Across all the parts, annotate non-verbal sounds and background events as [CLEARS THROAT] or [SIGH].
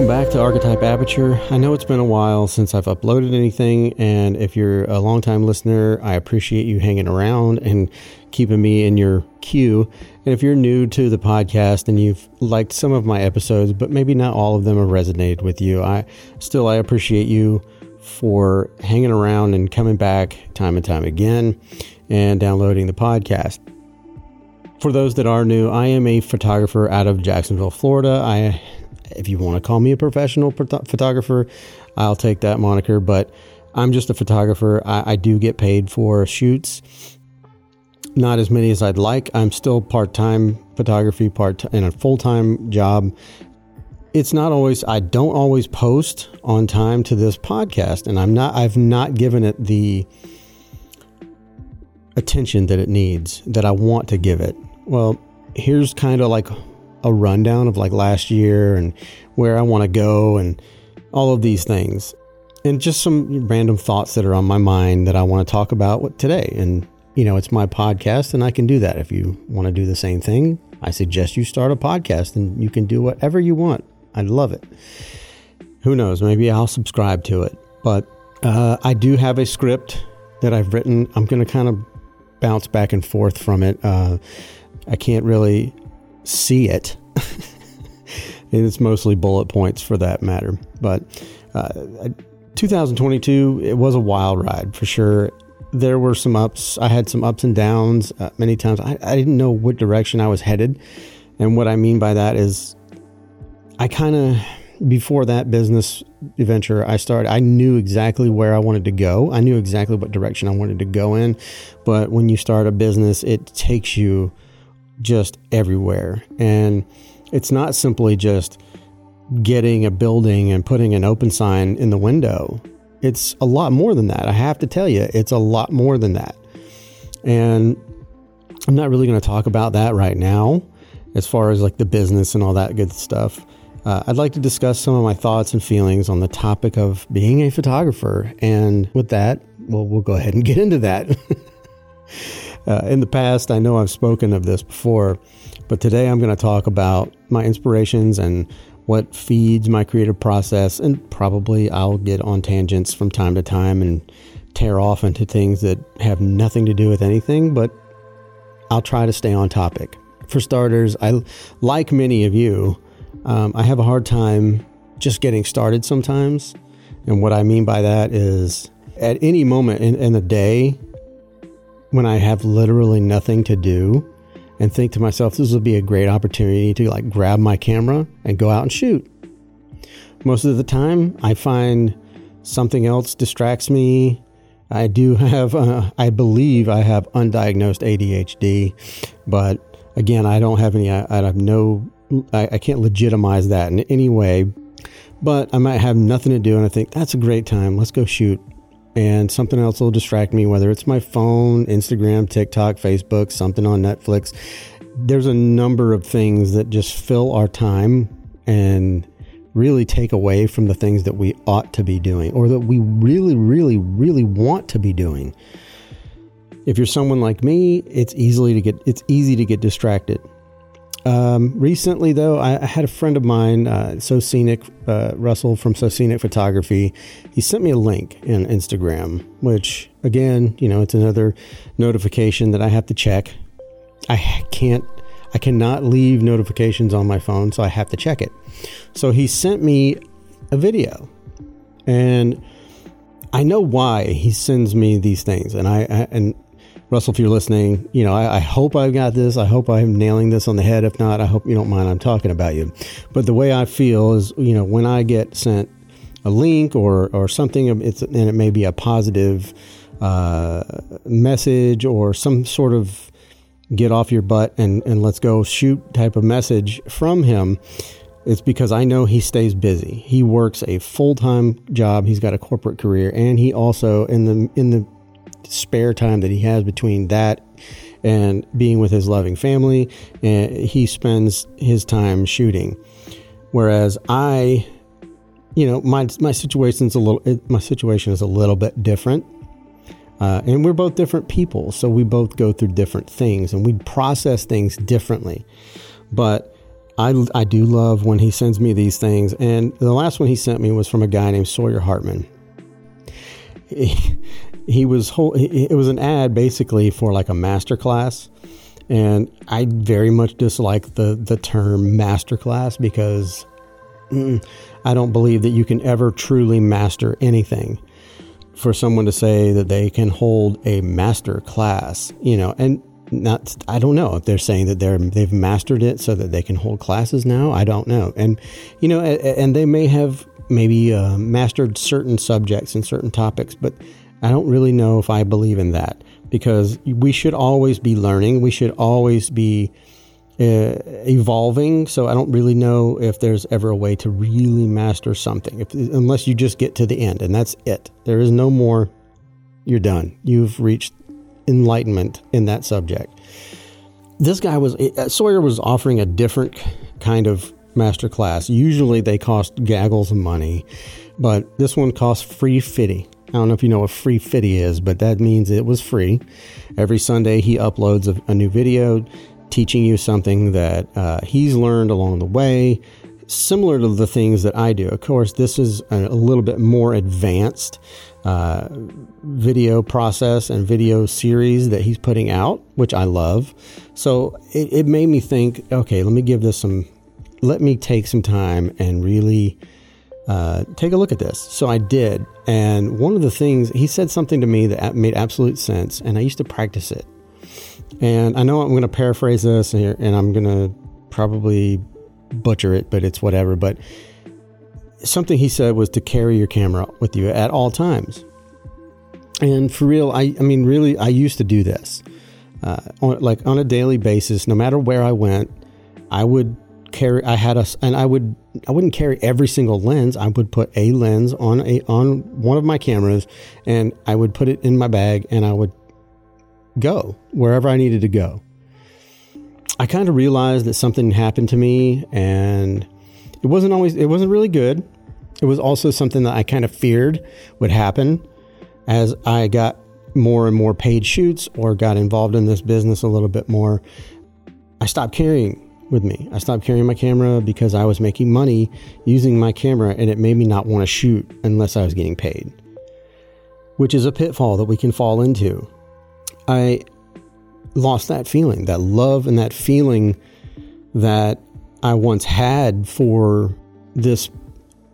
Welcome back to Archetype Aperture. I know it's been a while since I've uploaded anything, and if you're a longtime listener, I appreciate you hanging around and keeping me in your queue. And if you're new to the podcast and you've liked some of my episodes, but maybe not all of them have resonated with you, I still I appreciate you for hanging around and coming back time and time again and downloading the podcast. For those that are new, I am a photographer out of Jacksonville, Florida. I if you want to call me a professional photographer, I'll take that moniker, but I'm just a photographer. I, I do get paid for shoots. Not as many as I'd like. I'm still part time photography, part in a full time job. It's not always. I don't always post on time to this podcast, and I'm not. I've not given it the attention that it needs that I want to give it. Well, here's kind of like a rundown of like last year and where I want to go and all of these things. And just some random thoughts that are on my mind that I want to talk about today. And, you know, it's my podcast and I can do that. If you want to do the same thing, I suggest you start a podcast and you can do whatever you want. I love it. Who knows? Maybe I'll subscribe to it. But uh, I do have a script that I've written. I'm going to kind of bounce back and forth from it. Uh, I can't really see it. [LAUGHS] and it's mostly bullet points for that matter. But uh, 2022, it was a wild ride for sure. There were some ups. I had some ups and downs uh, many times. I, I didn't know what direction I was headed. And what I mean by that is, I kind of, before that business venture I started, I knew exactly where I wanted to go. I knew exactly what direction I wanted to go in. But when you start a business, it takes you just everywhere. And it's not simply just getting a building and putting an open sign in the window. It's a lot more than that. I have to tell you, it's a lot more than that. And I'm not really going to talk about that right now as far as like the business and all that good stuff. Uh, I'd like to discuss some of my thoughts and feelings on the topic of being a photographer. And with that, well, we'll go ahead and get into that. [LAUGHS] Uh, in the past, I know I've spoken of this before, but today I'm going to talk about my inspirations and what feeds my creative process. And probably I'll get on tangents from time to time and tear off into things that have nothing to do with anything, but I'll try to stay on topic. For starters, I, like many of you, um, I have a hard time just getting started sometimes. And what I mean by that is at any moment in, in the day, when I have literally nothing to do and think to myself, this would be a great opportunity to like grab my camera and go out and shoot. Most of the time, I find something else distracts me. I do [LAUGHS] have, uh, I believe I have undiagnosed ADHD, but again, I don't have any, I, I have no, I, I can't legitimize that in any way. But I might have nothing to do, and I think that's a great time. Let's go shoot and something else will distract me, whether it's my phone, Instagram, TikTok, Facebook, something on Netflix. There's a number of things that just fill our time and really take away from the things that we ought to be doing or that we really, really, really want to be doing. If you're someone like me, it's easily to get it's easy to get distracted. Um, recently, though, I, I, had a friend of mine, uh, So Scenic uh, Russell from So Scenic Photography. He sent me a link in Instagram, which, again, you know, it's another notification that I have to check. I can't, I cannot leave notifications on my phone, so I have to check it. So he sent me a video, and I know why he sends me these things, and I, I and Russell, if you're listening, you know, I, I, hope I've got this. I hope I'm nailing this on the head. If not, I hope you don't mind I'm talking about you. But the way I feel is, you know, when I get sent a link or, or something, it's, and it may be a positive uh, message or some sort of get off your butt and, and let's go shoot type of message from him. It's because I know he stays busy. He works a full time job. He's got a corporate career, and he also in the in the spare time that he has between that and being with his loving family, and he spends his time shooting. Whereas I, you know, my my situation's a little my situation is a little bit different. Uh, and we're both different people, so we both go through different things and we process things differently. But I, I do love when he sends me these things. And the last one he sent me was from a guy named Sawyer Hartman. [LAUGHS] He, was it was an ad basically for like a master class and I very much dislike the the term master class because mm, I don't believe that you can ever truly master anything. For someone to say that they can hold a master class, you know, and not I don't know if they're saying that they're they've mastered it so that they can hold classes now. I don't know, and you know, and they may have maybe uh, mastered certain subjects and certain topics, but I don't really know if I believe in that because we should always be learning. We should always be uh, evolving. So I don't really know if there's ever a way to really master something, if, unless you just get to the end and that's it. There is no more. You're done. You've reached enlightenment in that subject. This guy was uh, Sawyer was offering a different kind of master class. Usually they cost gaggles of money, but this one costs free fitty. I don't know if you know what free fitty is, but that means it was free. Every Sunday he uploads a, a new video teaching you something that uh, he's learned along the way, similar to the things that I do. Of course, this is a, a little bit more advanced uh, video process and video series that he's putting out, which I love. So it, it made me think, okay, let me give this some, let me take some time and really uh, take a look at this. So I did. And one of the things, he said something to me that made absolute sense, and I used to practice it. And I know I'm going to paraphrase this and, and I'm going to probably butcher it, but it's whatever. But something he said was to carry your camera with you at all times. And for real, I, I mean, really, I used to do this. Uh, on, like on a daily basis, no matter where I went, I would carry I had a and I would I wouldn't carry every single lens. I would put a lens on a on one of my cameras and I would put it in my bag and I would go wherever I needed to go. I kind of realized that something happened to me and it wasn't always it wasn't really good. It was also something that I kind of feared would happen as I got more and more paid shoots or got involved in this business a little bit more. I stopped carrying with me. I stopped carrying my camera because I was making money using my camera and it made me not want to shoot unless I was getting paid, which is a pitfall that we can fall into. I lost that feeling, that love and that feeling that I once had for this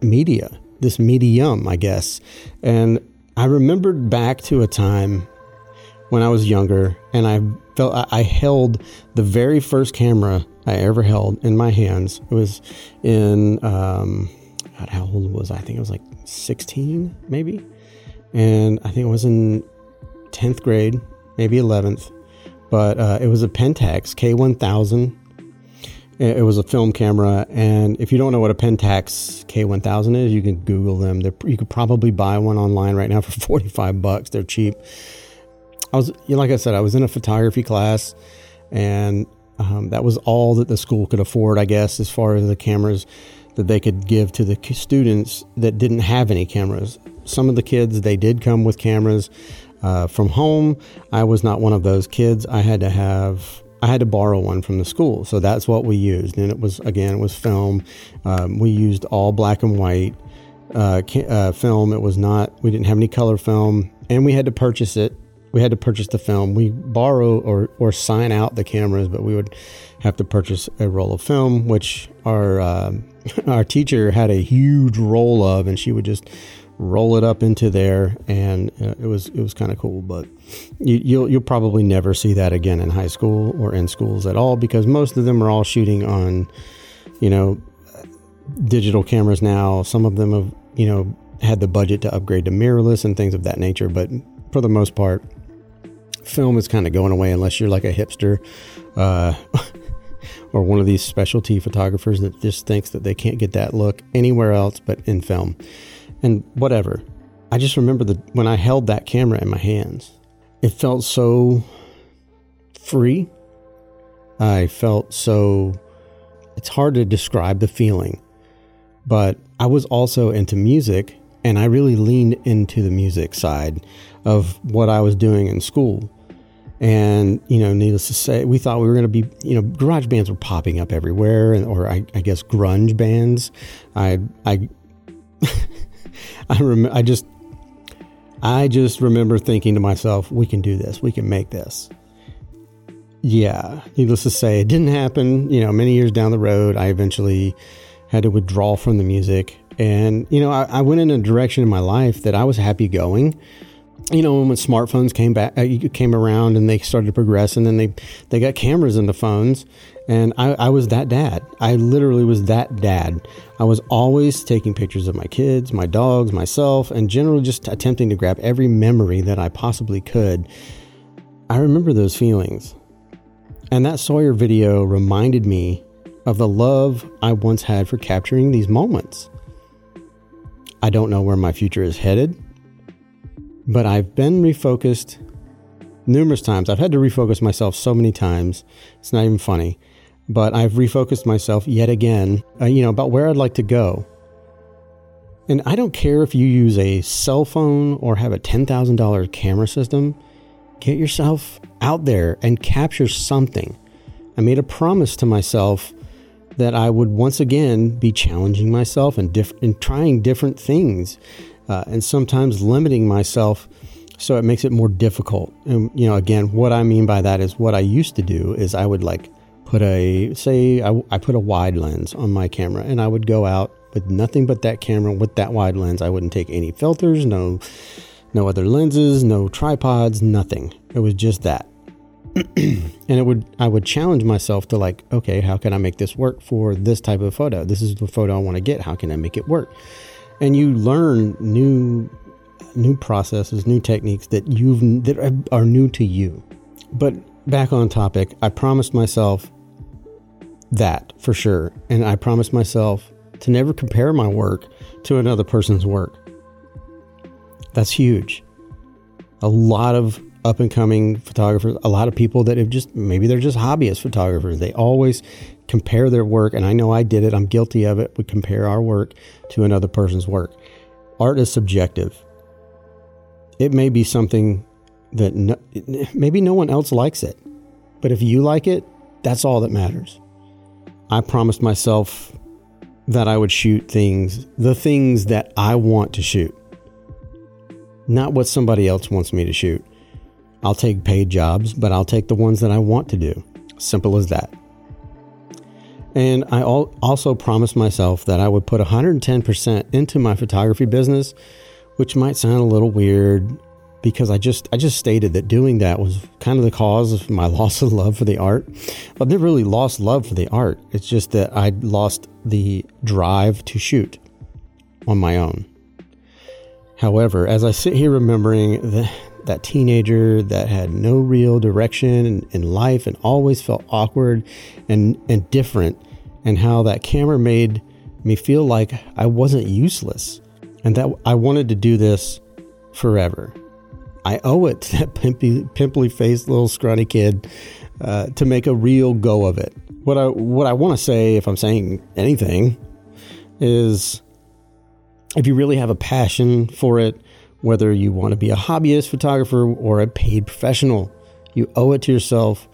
media, this medium, I guess. And I remembered back to a time when I was younger and I felt I held the very first camera I ever held in my hands. It was in, um, God, how old was I? I think it was like 16, maybe. And I think it was in 10th grade, maybe 11th. But uh, it was a Pentax K1000. It was a film camera. And if you don't know what a Pentax K1000 is, you can Google them. They're, you could probably buy one online right now for [LAUGHS] 45 bucks. They're cheap. I was, like I said, I was in a photography class and um, that was all that the school could afford, I guess, as far as the cameras that they could give to the students that didn't have any cameras. Some of the kids, they did come with cameras uh, from home. I was not one of those kids. I had to have I had to borrow one from the school, so that's what we used. And it was again, it was film. Um, we used all black and white uh, ca- uh, film. It was not. We didn't have any color film, and we had to purchase it we had to purchase the film. We borrow or, or sign out the cameras, but we would have to purchase a roll of film, which our uh, [LAUGHS] our teacher had a huge roll of, and she would just roll it up into there, and uh, it was it was kind of cool. But you, you'll you'll probably never see that again in high school or in schools at all because most of them are all shooting on, you know, digital cameras now. Some of them have you know had the budget to upgrade to mirrorless and things of that nature, but for the most part, film is kind of going away unless you're like a hipster uh, [LAUGHS] or one of these specialty photographers that just thinks that they can't get that look anywhere else but in film. And whatever. I just remember that when I held that camera in my hands, it felt so free. I felt so. It's hard to describe the feeling, but I was also into music and I really leaned into the music side of what I was doing in school. And, you know, needless to say, we thought we were going to be, you know, garage bands were popping up everywhere, or I, I guess grunge bands. I, I, [LAUGHS] I remember, I just, I just remember thinking to myself, we can do this, we can make this. Yeah, needless to say, it didn't happen. You know, many years down the road, I eventually had to withdraw from the music. And, you know, I, I went in a direction in my life that I was happy going you know, when smartphones came back, uh, came around, and they started to progress, and then they they got cameras in the phones, and I, I was that dad. I literally was that dad. I was always taking pictures of my kids, my dogs, myself, and generally just attempting to grab every memory that I possibly could. I remember those feelings, and that Sawyer video reminded me of the love I once had for capturing these moments. I don't know where my future is headed. But I've been refocused numerous times. I've had to refocus myself so many times. It's not even funny. But I've refocused myself yet again, uh, you know, about where I'd like to go. And I don't care if you use a cell phone or have a $10,000 camera system, get yourself out there and capture something. I made a promise to myself that I would once again be challenging myself and, diff- and trying different things uh, and sometimes limiting myself so it makes it more difficult. And, you know, again, what I mean by that is what I used to do is I would like put a, say, I, I put a wide lens on my camera and I would go out with nothing but that camera with that wide lens. I wouldn't take any filters, no, no other lenses, no tripods, nothing. It was just that. [CLEARS THROAT] and it would I would challenge myself to like, okay, how can I make this work for this type of photo? This is the photo I want to get. How can I make it work? And you learn new new processes, new techniques that you've that are new to you. But back on topic, I promised myself that for sure, and I promised myself to never compare my work to another person's work. That's huge. A lot of up and coming photographers, a lot of people that have just maybe they're just hobbyist photographers. They always compare their work, and I know I did it, I'm guilty of it. We compare our work to another person's work. Art is subjective. It may be something that no, maybe no one else likes it, but if you like it, that's all that matters. I promised myself that I would shoot things, the things that I want to shoot, not what somebody else wants me to shoot. I'll take paid jobs, but I'll take the ones that I want to do. Simple as that. And I also promised myself that I would put 110% into my photography business, which might sound a little weird because I just I just stated that doing that was kind of the cause of my [LAUGHS] loss of love for the art. But I never really lost love for the art. It's just that I lost the drive to shoot on my own. However, as I sit here remembering the, that teenager that had no real direction in, life and always felt awkward and, and different, and how that camera made me feel like I wasn't useless and that I wanted to do this forever. I owe it to that [LAUGHS] pimply, pimply faced little scrawny kid uh, to make a real go of it. What I what I want to say, if I'm saying anything, is if you really have a passion for it, whether you want to be a hobbyist photographer or a paid professional, you owe it to yourself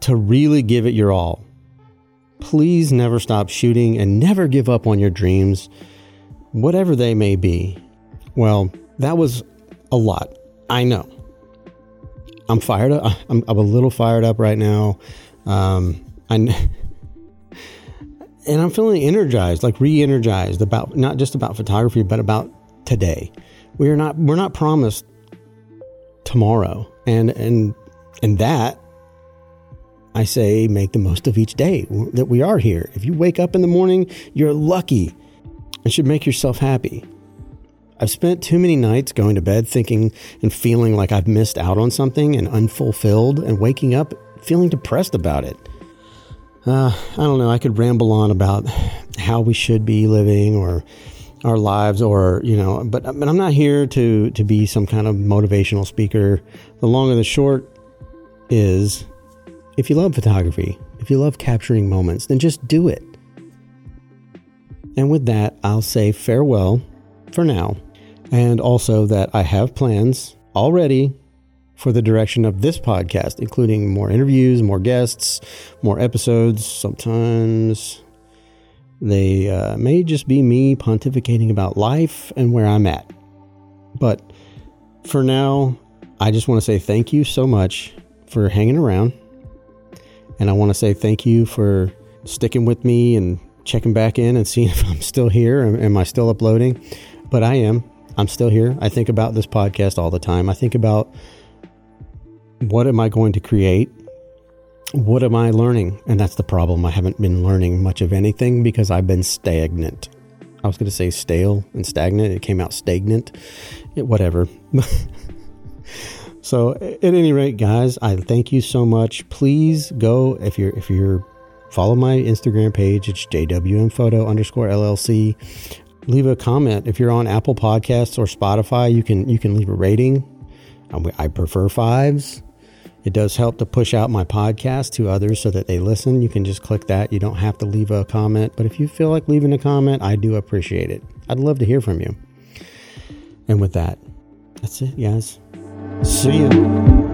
to really give it your all Please never stop shooting and never give up on your dreams, whatever they may be. Well, that was a lot. I know. I'm fired up. [LAUGHS] I'm, I'm a little fired up right now. Um, I, [LAUGHS] and I'm feeling energized, like re-energized about not just about photography, but about today. We are not we're not promised tomorrow, and and and that I say make the most of each day that we are here. If you wake up in the morning, you're lucky and should make yourself happy. I've spent too many nights going to bed thinking and feeling like I've missed out on something and unfulfilled, and waking up feeling depressed about it. Uh, I don't know. I could ramble on about how we should be living or our lives, or you know, but but I'm not here to to be some kind of motivational speaker. The long and the short is if you love photography, if you love capturing moments, then just do it. And with that, I'll say farewell for now, and also that I have plans already for the direction of this podcast, including more interviews, more guests, more episodes. Sometimes they uh, may just be me pontificating about life and where I'm at. But for now, I just want to say thank you so much for hanging around. And I want to say thank you for sticking with me and checking back in and seeing [LAUGHS] if I'm still here. Am I still uploading? But I am. I'm still here. I think about this podcast all the time. I think about what am I going to create? What am I learning? And that's the problem. I haven't been learning much of anything because I've been stagnant. I was going to say stale and stagnant. It came out stagnant. It, whatever. [LAUGHS] so at any rate, guys, I thank you so much. Please go if you're if you're follow my Instagram page. It's jwmphoto underscore llc. Leave a comment if you're on Apple Podcasts or Spotify. You can you can leave a rating. I prefer fives. It does help to push out my podcast to others so that they listen. You can just click that. You don't have to leave a comment. But if you feel like leaving a comment, I do appreciate it. I'd love to hear from you. And with that, that's it, guys. See you.